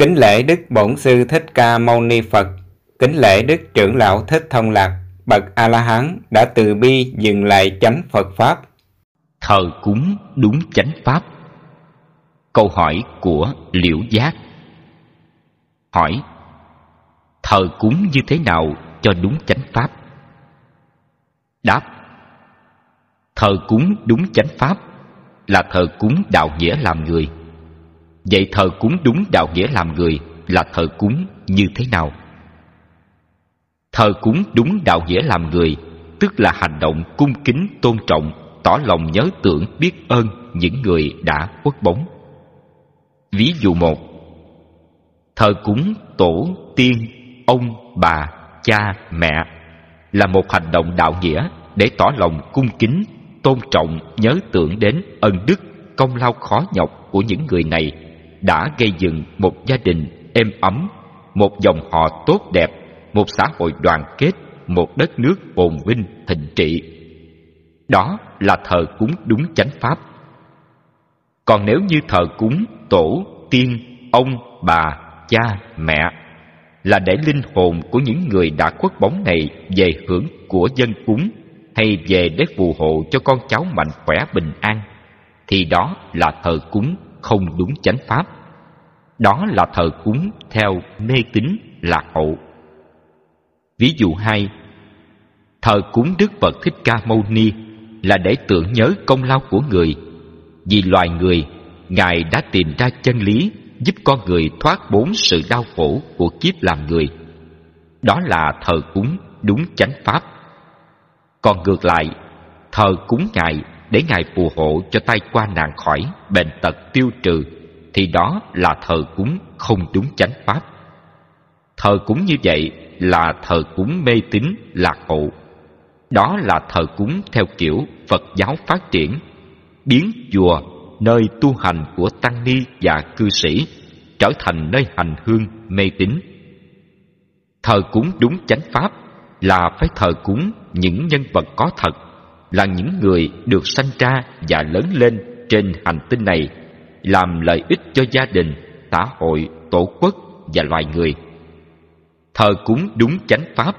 Kính lễ Đức Bổn Sư Thích Ca Mâu Ni Phật, kính lễ Đức Trưởng Lão Thích Thông Lạc, bậc A-la-hán đã từ bi dừng lại chánh Phật Pháp. Thờ cúng đúng chánh Pháp. Câu hỏi của Liễu Giác. Hỏi Thờ cúng như thế nào cho đúng chánh Pháp? Đáp Thờ cúng đúng chánh Pháp là thờ cúng đạo nghĩa làm người. Vậy thờ cúng đúng đạo nghĩa làm người là thờ cúng như thế nào? Thờ cúng đúng đạo nghĩa làm người tức là hành động cung kính tôn trọng, tỏ lòng nhớ tưởng biết ơn những người đã khuất bóng. Ví dụ một Thờ cúng tổ, tiên, ông, bà, cha, mẹ là một hành động đạo nghĩa để tỏ lòng cung kính, tôn trọng, nhớ tưởng đến ân đức, công lao khó nhọc của những người này đã gây dựng một gia đình êm ấm, một dòng họ tốt đẹp, một xã hội đoàn kết, một đất nước phồn vinh, thịnh trị. Đó là thờ cúng đúng chánh pháp. Còn nếu như thờ cúng tổ, tiên, ông, bà, cha, mẹ là để linh hồn của những người đã khuất bóng này về hưởng của dân cúng hay về để phù hộ cho con cháu mạnh khỏe bình an thì đó là thờ cúng không đúng chánh pháp. Đó là thờ cúng theo mê tín lạc hậu. Ví dụ hai, thờ cúng đức phật thích ca mâu ni là để tưởng nhớ công lao của người, vì loài người, ngài đã tìm ra chân lý giúp con người thoát bốn sự đau khổ của kiếp làm người. Đó là thờ cúng đúng chánh pháp. Còn ngược lại, thờ cúng ngài ngài phù hộ cho tay qua nạn khỏi, bệnh tật tiêu trừ, thì đó là thờ cúng không đúng chánh pháp. Thờ cúng như vậy là thờ cúng mê tín, lạc hậu. Đó là thờ cúng theo kiểu phật giáo phát triển, biến chùa, nơi tu hành của tăng ni và cư sĩ, trở thành nơi hành hương mê tín. Thờ cúng đúng chánh pháp là phải thờ cúng những nhân vật có thật là những người được sanh ra và lớn lên trên hành tinh này, làm lợi ích cho gia đình, xã hội, tổ quốc và loài người. Thờ cúng đúng chánh pháp,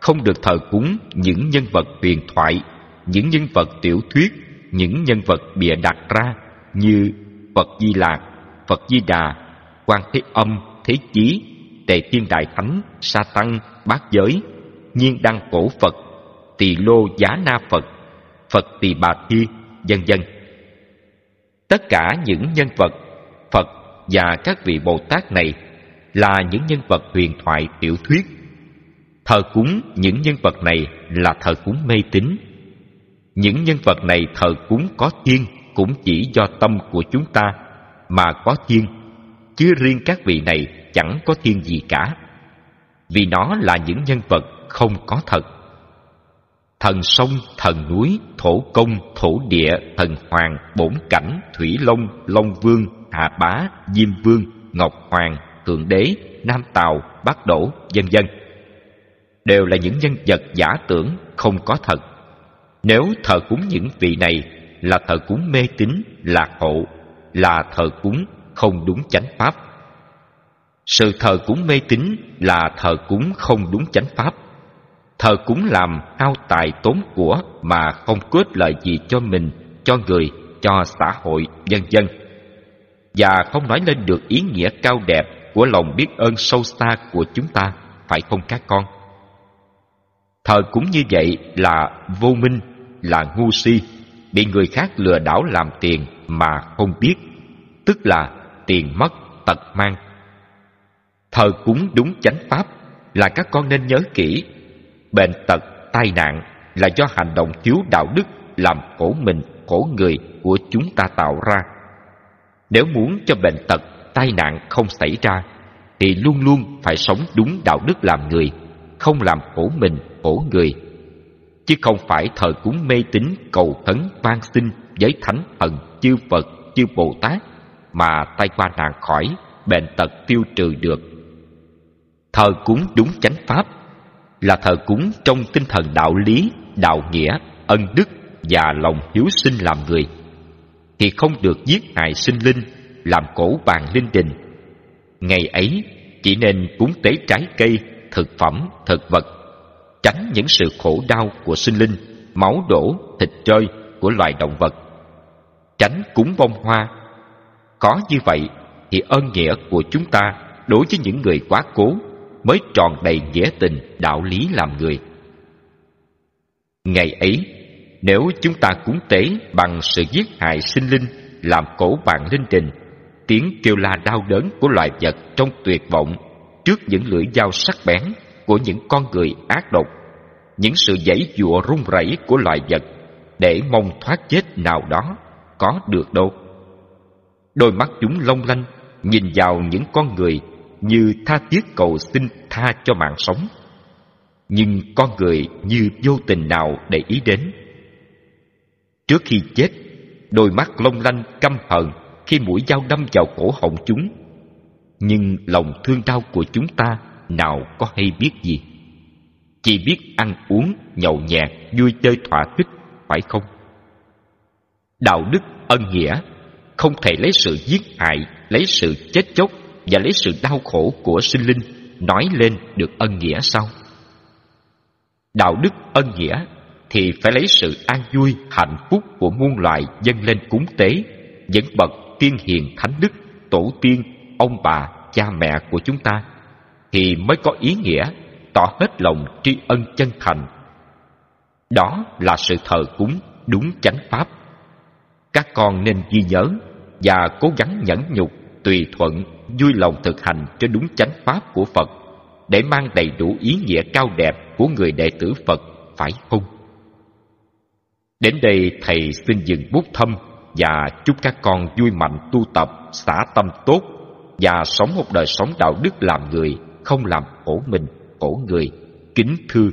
không được thờ cúng những nhân vật huyền thoại, những nhân vật tiểu thuyết, những nhân vật bịa đặt ra như phật di lạc phật di đà, quan thế âm, thế chí, tề thiên đại thánh, sa tăng, bát giới, nhiên đăng cổ phật, tỳ lô giá na phật phật tỳ bà thi, vân dân. tất cả những nhân vật, phật và các vị bồ tát này là những nhân vật huyền thoại tiểu thuyết. Thờ cúng những nhân vật này là thờ cúng mê tín. Những nhân vật này thờ cúng có thiên cũng chỉ do tâm của chúng ta mà có thiên, chứ riêng các vị này chẳng có thiên gì cả. Vì nó là những nhân vật không có thật thần sông, thần núi, thổ công, thổ địa, thần hoàng, bổn cảnh, thủy long long vương, hạ bá, diêm vương, ngọc hoàng, thượng đế, nam tào, bát đổ, vân vân. Đều là những nhân vật giả tưởng, không có thật. Nếu thờ cúng những vị này, là thờ cúng mê tín, lạc hậu, là thờ cúng không đúng chánh pháp. Sự thờ cúng mê tín là thờ cúng không đúng chánh pháp thờ cúng làm hao tài tốn của mà không có ích lợi gì cho mình, cho người, cho xã hội vân vân và không nói lên được ý nghĩa cao đẹp của lòng biết ơn sâu xa của chúng ta, phải không các con? Thờ cúng như vậy là vô minh, là ngu si, bị người khác lừa đảo làm tiền mà không biết, tức là tiền mất, tật mang. Thờ cúng đúng chánh pháp, là các con nên nhớ kỹ bệnh tật, tai nạn là do hành động thiếu đạo đức làm khổ mình, khổ người của chúng ta tạo ra. Nếu muốn cho bệnh tật, tai nạn không xảy ra, thì luôn luôn phải sống đúng đạo đức làm người, không làm khổ mình, khổ người. Chứ không phải thờ cúng mê tín, cầu khấn van xin với thánh thần, chư phật, chư bồ tát mà tai qua nạn khỏi bệnh tật tiêu trừ được. Thờ cúng đúng chánh pháp là thờ cúng trong tinh thần đạo lý, đạo nghĩa, ân đức và lòng hiếu sinh làm người. Thì không được giết hại sinh linh, làm cổ bàn linh đình. Ngày ấy, chỉ nên cúng tế trái cây, thực phẩm, thực vật, tránh những sự khổ đau của sinh linh, máu đổ, thịt rơi của loài động vật. Tránh cúng bông hoa. Có như vậy thì ơn nghĩa của chúng ta đối với những người quá cố mới tròn đầy nghĩa tình đạo lý làm người. Ngày ấy, nếu chúng ta cúng tế bằng sự giết hại sinh linh, làm cổ bạn linh đình, tiếng kêu la đau đớn của loài vật trong tuyệt vọng trước những lưỡi dao sắc bén của những con người ác độc, những sự giãy giụa run rẩy của loài vật để mong thoát chết nào đó có được đâu. Đôi mắt chúng long lanh nhìn vào những con người như tha thiết cầu xin tha cho mạng sống. Nhưng con người như vô tình nào để ý đến? Trước khi chết, đôi mắt long lanh căm hận khi mũi dao đâm vào cổ họng chúng. Nhưng lòng thương đau của chúng ta nào có hay biết gì? Chỉ biết ăn uống, nhậu nhẹt, vui chơi thỏa thích, phải không? Đạo đức ân nghĩa, không thể lấy sự giết hại, lấy sự chết chóc và lấy sự đau khổ của sinh linh nói lên được ân nghĩa sau. Đạo đức ân nghĩa thì phải lấy sự an vui, hạnh phúc của muôn loài dâng lên cúng tế, dẫn bậc tiên hiền thánh đức, tổ tiên, ông bà, cha mẹ của chúng ta, thì mới có ý nghĩa, tỏ hết lòng tri ân chân thành. Đó là sự thờ cúng đúng chánh pháp. Các con nên ghi nhớ và cố gắng nhẫn nhục, tùy thuận vui lòng thực hành cho đúng chánh pháp của phật, để mang đầy đủ ý nghĩa cao đẹp của người đệ tử phật, phải không? Đến đây, thầy xin dừng bút thâm và chúc các con vui mạnh tu tập, xả tâm tốt và sống một đời sống đạo đức làm người, không làm khổ mình, khổ người. Kính thưa